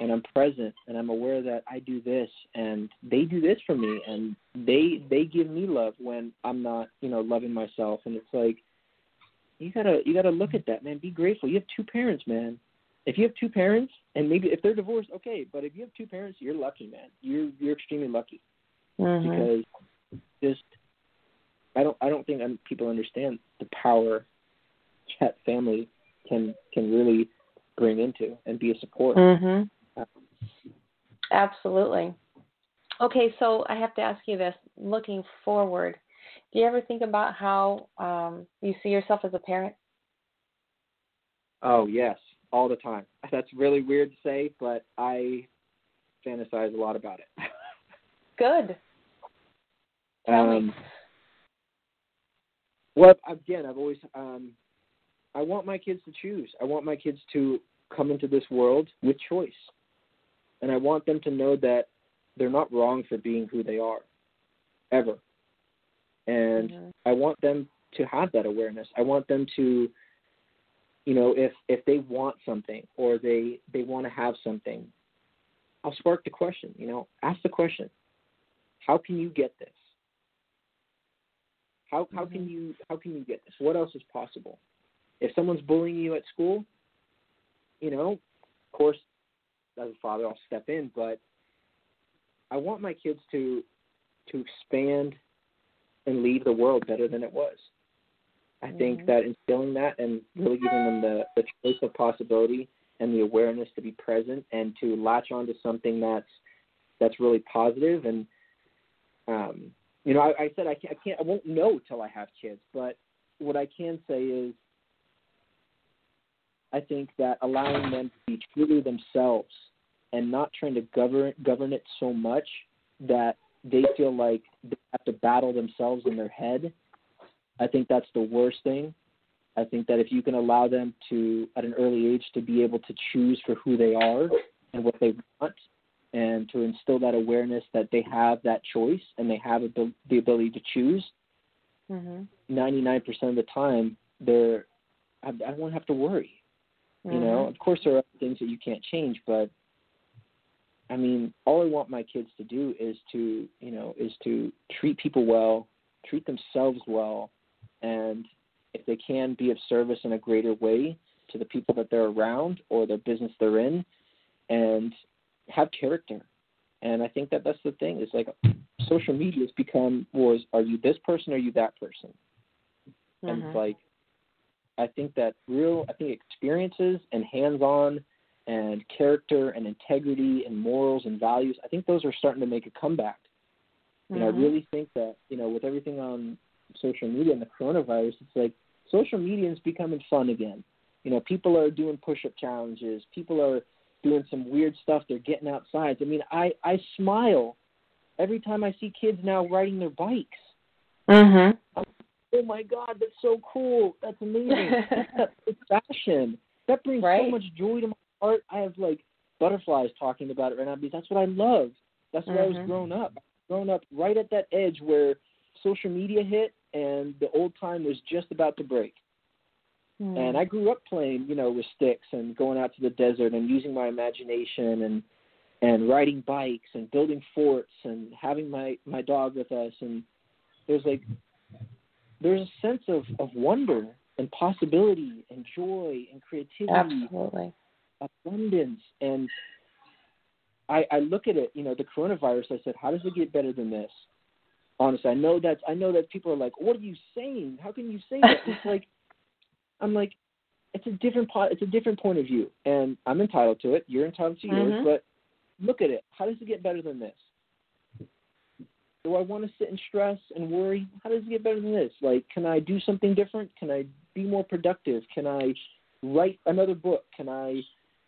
and i'm present and i'm aware that i do this and they do this for me and they they give me love when i'm not you know loving myself. And it's like you gotta you gotta look at that man. Be grateful. You have two parents man if you have two parents and maybe if they're divorced okay but if you have two parents you're lucky man you're you're extremely lucky Mhm. because just I don't I don't think um, people understand the power that family can can really bring into and be a support. Mhm. Absolutely. Okay, so I have to ask you this: looking forward, do you ever think about how um, you see yourself as a parent? Oh yes, all the time. That's really weird to say, but I fantasize a lot about it. Good. Um, well, again, I've always um, I want my kids to choose. I want my kids to come into this world with choice, and I want them to know that they're not wrong for being who they are, ever. And Mhm. I want them to have that awareness. I want them to, you know, if if they want something or they they want to have something, I'll spark the question. You know, ask the question: How can you get this? How how can mm-hmm. you how can you get this? What else is possible? If someone's bullying you at school, you know, of course, as a father, I'll step in, but I want my kids to to expand and leave the world better than it was. I think Mhm. that instilling that and really giving them the, the choice of possibility and the awareness to be present and to latch onto something that's that's really positive and um you know I, I said I can't, I can't I won't know till I have kids but what I can say is I think that allowing them to be truly themselves and not trying to govern govern it so much that they feel like they have to battle themselves in their head. I think that's the worst thing. I think that if you can allow them to, at an early age, to be able to choose for who they are and what they want, and to instill that awareness that they have that choice and they have the ability to choose, Mhm. 99% of the time, they're, I, I won't have to worry. You know, Mhm. of course, there are things that you can't change, but I mean, all I want my kids to do is to, you know, is to treat people well, treat themselves well, and if they can be of service in a greater way to the people that they're around or the business they're in, and have character. And I think that that's the thing is like social media has become was are you this person or are you that person? And Mhm. it's like I think that real I think experiences and hands on and character and integrity and morals and values, I think those are starting to make a comeback. And I Mhm. really think that, you know, with everything on social media and the coronavirus, it's like social media is becoming fun again. You know, people are doing push up challenges, people are doing some weird stuff, they're getting outside. I mean, I, I smile every time I see kids now riding their bikes. Mhm. Oh my god, that's so cool. That's amazing. it's fashion. That brings Right. so much joy to my heart. I have like butterflies talking about it right now because that's what I love. That's where I was Mhm. growing up. Growing up right at that edge where social media hit and the old time was just about to break. Mhm. And I grew up playing, you know, with sticks and going out to the desert and using my imagination and and riding bikes and building forts and having my my dog with us and there's like there's a sense of of wonder and possibility and joy and creativity Absolutely. abundance and I, I look at it, you know, the coronavirus, I said, how does it get better than this? Honestly, I know that's I know that people are like, What are you saying? How can you say that? it's like I'm like, it's a different po- it's a different point of view and I'm entitled to it, you're entitled to yours, Mhm. but look at it. How does it get better than this? Do I want to sit and stress and worry? How does it get better than this? Like, can I do something different? Can I be more productive? Can I write another book? Can I,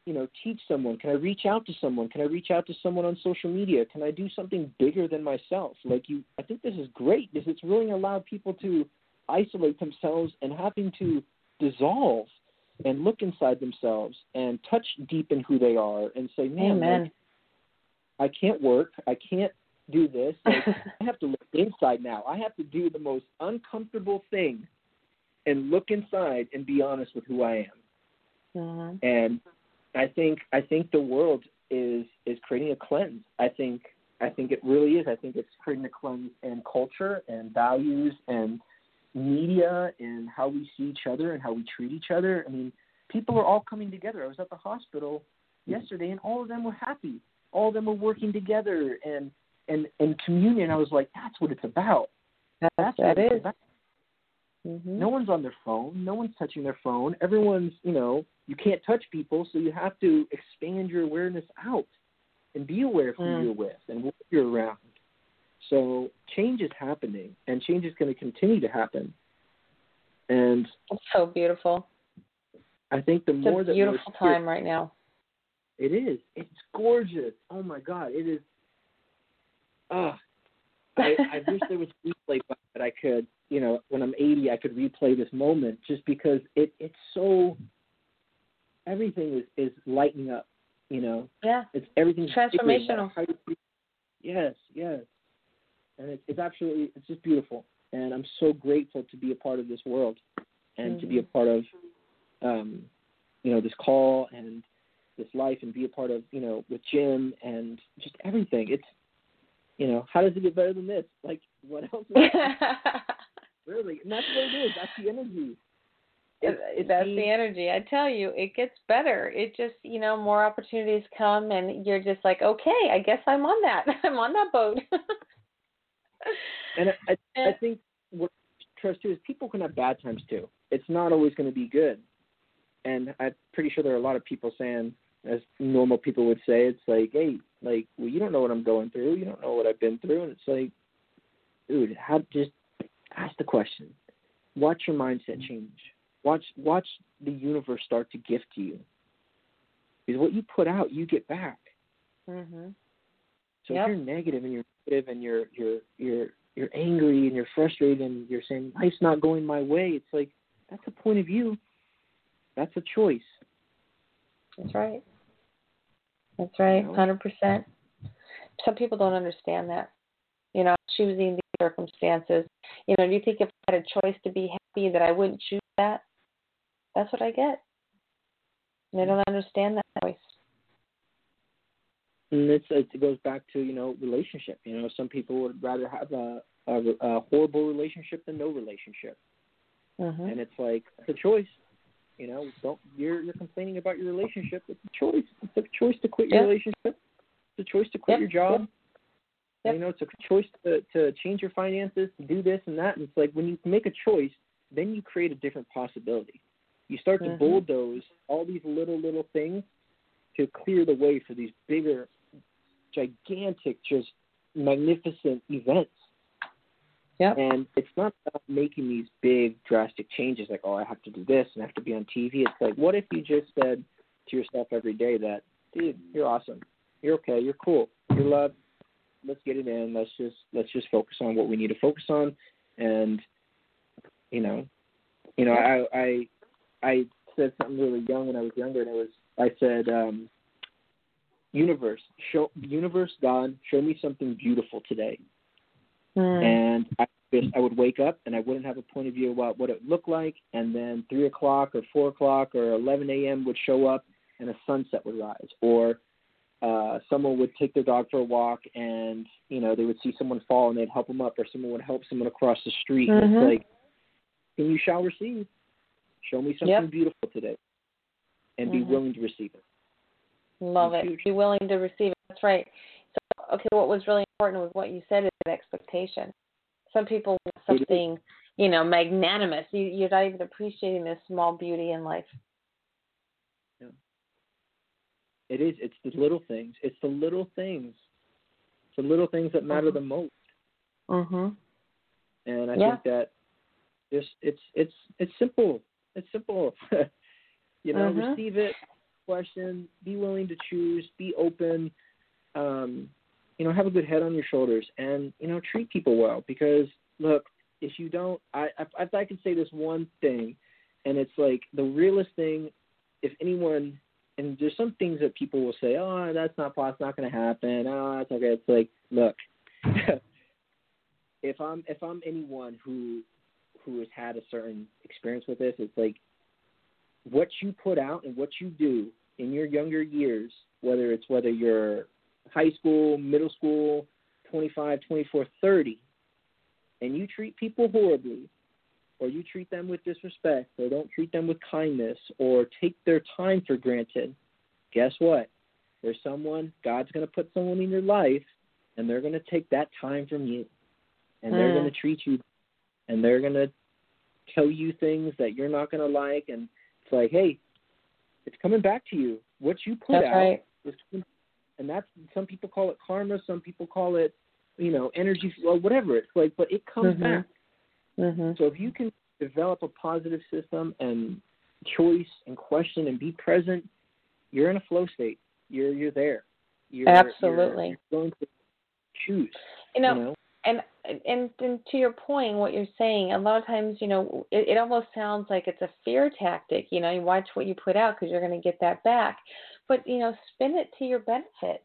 you know, teach someone? Can I reach out to someone? Can I reach out to someone on social media? Can I do something bigger than myself? Like you, I think this is great because it's really allowed people to isolate themselves and having to dissolve and look inside themselves and touch deep in who they are and say, man, like, I can't work. I can't do this. Like, I have to look inside now. I have to do the most uncomfortable thing and look inside and be honest with who I am. Mhm. And I think I think the world is is creating a cleanse. I think I think it really is. I think it's creating a cleanse in culture and values and media and how we see each other and how we treat each other. I mean, people are all coming together. I was at the hospital yesterday and all of them were happy. All of them were working together and and and communion. I was like, that's what it's about. That's That what it's is. about. Mhm. No one's on their phone. No one's touching their phone. Everyone's, you know, you can't touch people, so you have to expand your awareness out and be aware of who Mm. you're with and what you're around. So change is happening, and change is going to continue to happen. And It's so beautiful. I think the It's more a that beautiful we're here- time right now. It is. It's gorgeous. Oh my God, it is. Ah, I, I wish there was replay button that I could, you know, when I'm 80, I could replay this moment just because it it's so. Everything is is lighting up, you know. Yeah. It's everything's bigger, no matter Transformational. Yes, yes, and it's it's absolutely it's just beautiful, and I'm so grateful to be a part of this world, and to be a part of, um, you know, this call and this life, and be a part of you know with Jim and just everything. It's, you know, how does it get better than this? Like what else? Is really, and that's what it is. That's the energy. It's That's the energy. I tell you, it gets better. It just, you know, more opportunities come, and you're just like, okay, I guess I'm on that. I'm on that boat. And I, I, I think what trust too is people can have bad times too. It's not always going to be good. And I'm pretty sure there are a lot of people saying, as normal people would say, it's like, hey, like, well, you don't know what I'm going through. You don't know what I've been through. And it's like, dude, how just ask the question. Watch your mindset mm-hmm. change. Watch watch the universe start to gift you. Because what you put out, you get back. mhm. So Yep. if you're negative and you're negative and you're you're you're you're angry and you're frustrated and you're saying life's not going my way, it's like that's a point of view. That's a choice. That's right. That's right. Hundred percent. Some people don't understand that. You know, choosing the circumstances. You know, do you think if I had a choice to be happy that I wouldn't choose that? That's what I get. And I don't understand that choice. And it's it goes back to you know relationship. You know, some people would rather have a a, a horrible relationship than no relationship, hmm and it's like it's a choice. You know, don't you're you're complaining about your relationship. It's a choice. It's a choice to quit your relationship. It's a choice to quit Yep. your job. Yep. You know, it's a choice to to change your finances, to do this and that. And it's like when you make a choice, then you create a different possibility. You start to Mhm. bulldoze all these little little things to clear the way for these bigger, gigantic, just magnificent events. Yep. And it's not about making these big drastic changes like, oh, I have to do this and I have to be on TV. It's like, what if you just said to yourself every day that, dude, you're awesome, you're okay, you're cool, you're loved. Let's get it in. Let's just let's just focus on what we need to focus on, and you know, you know, I I I said something really young when I was younger, and it was I said, um, universe, show universe, God, show me something beautiful today Mm. and I just I would wake up and I wouldn't have a point of view about what it looked like, and then three o'clock or four o'clock or eleven a.m. would show up and a sunset would rise, or uh, someone would take their dog for a walk and you know they would see someone fall and they'd help them up, or someone would help someone across the street. Mhm. it's like, and you shall receive. Show me something Yep. beautiful today, and be Mhm. willing to receive it. Love it. huge. Be willing to receive it. That's right. So, okay, what was really important was what you said is expectation. Some people want something, you know, magnanimous. You, you're not even appreciating this small beauty in life. Yeah. It is. It's the little things. It's the little things. It's the little things that matter Mhm. the most. Mhm. and I Yeah. think that just it's it's it's simple. It's simple. you know, Mhm. receive it, question, be willing to choose, be open, um, you know, have a good head on your shoulders, and you know, treat people well. Because look, if you don't, I if I can say this one thing, and it's like the realest thing. If anyone, and there's some things that people will say, oh, that's not possible, it's not going to happen. Oh, that's okay. It's like, look. if I'm if I'm anyone who who has had a certain experience with this, it's like what you put out and what you do in your younger years, whether it's whether you're high school, middle school, 25, 24, 30, and you treat people horribly, or you treat them with disrespect, or don't treat them with kindness, or take their time for granted, guess what? There's someone, God's going to put someone in your life, and they're going to take that time from you and they're Mm. going to treat you and they're going to tell you things that you're not going to like and it's like hey it's coming back to you what you put That's out right. is coming- and that's some people call it karma some people call it you know energy well whatever it's like but it comes Mhm. back Mhm. so if you can develop a positive system and choice and question and be present you're in a flow state you're you're there you're, Absolutely. you're, you're going to choose You know, you know and and and to your point, what you're saying, a lot of times, you know, it, it almost sounds like it's a fear tactic. You know, you watch what you put out because you're going to get that back, but you know, spin it to your benefit.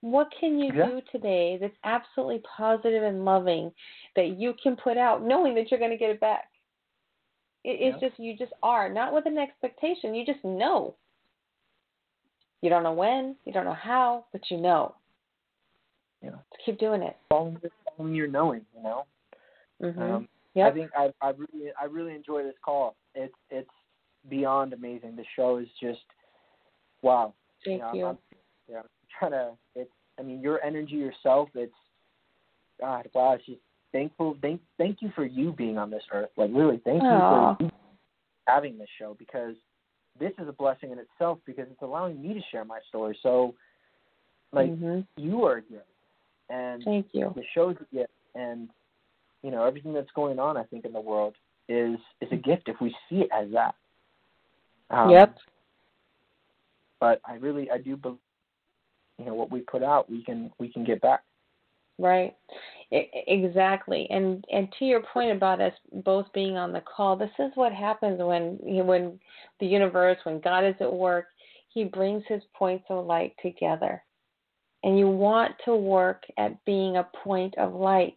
What can you Yeah. do today that's absolutely positive and loving that you can put out, knowing that you're going to get it back? It, it's just you just are not with an expectation. You just know. You don't know when, you don't know how, but you know. Yeah. So keep doing it. following, following your knowing you know Mhm. Um, Yep. I think I I really I really enjoy this call. It's it's beyond amazing. The show is just wow. Thank know, I'm- you. I'm, yeah, I'm trying to. It's I mean your energy yourself. It's God. Wow. It's just thankful. Thank thank you for you being on this earth. Like really, thank Aw. you for having this show because this is a blessing in itself because it's allowing me to share my story. So like Mhm. you are a gift, and Thank you. the show's a gift and you know everything that's going on i think in the world is is a gift if we see it as that um, yep. but i really i do believe you know what we put out we can we can get back Right. Exactly, and and to your point about us both being on the call, this is what happens when when the universe, when God is at work, He brings His points of light together, and you want to work at being a point of light.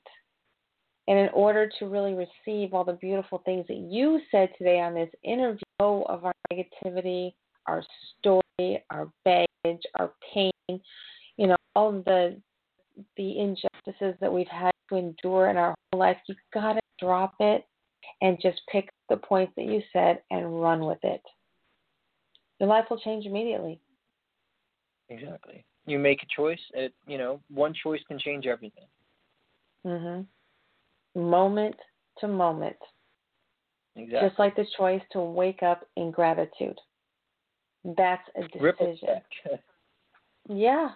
And in order to really receive all the beautiful things that you said today on this interview of our negativity, our story, our baggage, our pain, you know, all of the the injustices that we've had to endure in our whole life, you've gotta drop it and just pick the points that you said and run with it. Your life will change immediately. Exactly. You make a choice. It you know one choice can change everything. Mhm. Moment to moment. Exactly. Just like the choice to wake up in gratitude. That's a decision. yeah,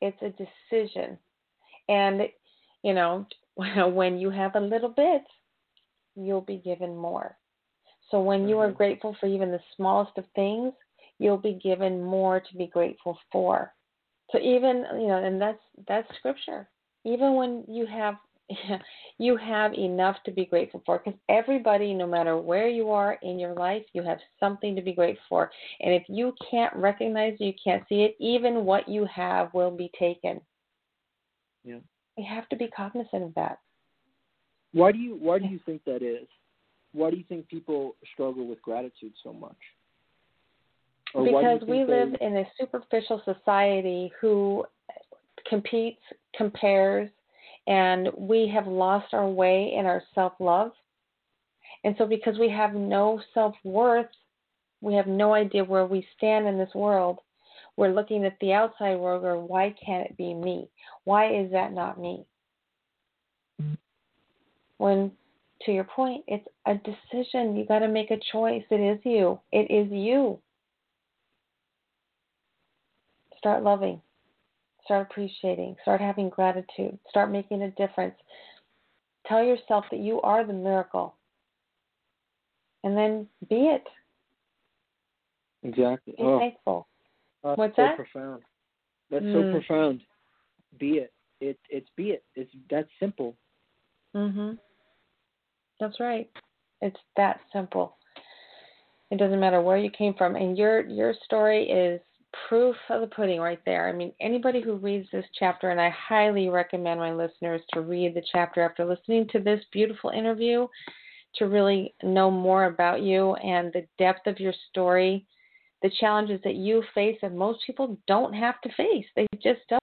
it's a decision. And, you know, when you have a little bit, you'll be given more. So when you are Mm-hmm. grateful for even the smallest of things, you'll be given more to be grateful for. So even, you know, and that's that's scripture. Even when you have you have enough to be grateful for because everybody no matter where you are in your life you have something to be grateful for and if you can't recognize it you can't see it even what you have will be taken Yeah. we have to be cognizant of that Why do you Why do you think that is? Why do you think people struggle with gratitude so much? Or why do you because we live in a superficial society who competes compares and we have lost our way in our self love and so because we have no self worth we have no idea where we stand in this world. We're looking at the outside world or why can't it be me? Why is that not me? When to your point it's a decision. You got to make a choice. It is you. It is you start loving start appreciating start having gratitude start making a difference tell yourself that you are the miracle and then be it exactly? be Oh, thankful that's What's so that? profound. That's Mm. so profound. Be it. It it's be it. It's that simple. Mhm. That's right. It's that simple. It doesn't matter where you came from, and your your story is proof of the pudding right there. I mean, anybody who reads this chapter, and I highly recommend my listeners to read the chapter after listening to this beautiful interview, to really know more about you and the depth of your story, the challenges that you face that most people don't have to face. They just don't.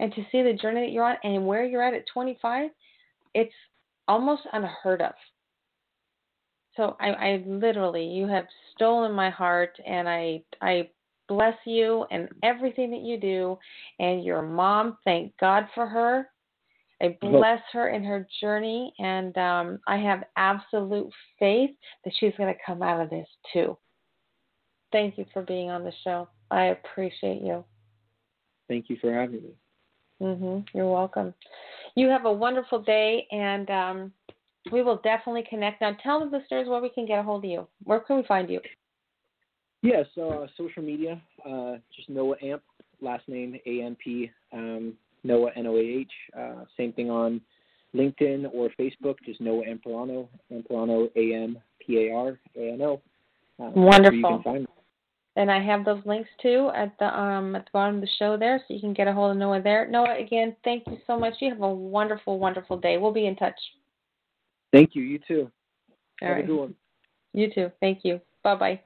And to see the journey that you're on and where you're at at 25, it's almost unheard of. So I, I literally, you have stolen my heart, and I, I bless you and everything that you do. And your mom, thank God for her. I bless her in her journey, and um, I have absolute faith that she's going to come out of this too. Thank you for being on the show. I appreciate you. Thank you for having me. Mhm. You're welcome. You have a wonderful day, and um, we will definitely connect. Now, tell the listeners where we can get a hold of you. Where can we find you? Yeah, so uh, social media, uh, just Noah Amp, last name A M P, um, Noah N O A H. Uh, same thing on LinkedIn or Facebook, just Noah Amparano, Amparano A M P A R A N O. Uh, that's where You Wonderful. can find me. And I have those links too at the um at the bottom of the show there, so you can get a hold of Noah there. Noah, again, thank you so much. You have a wonderful, wonderful day. We'll be in touch. Thank you. You too. All Have right. a good one. You too. Thank you. Bye bye.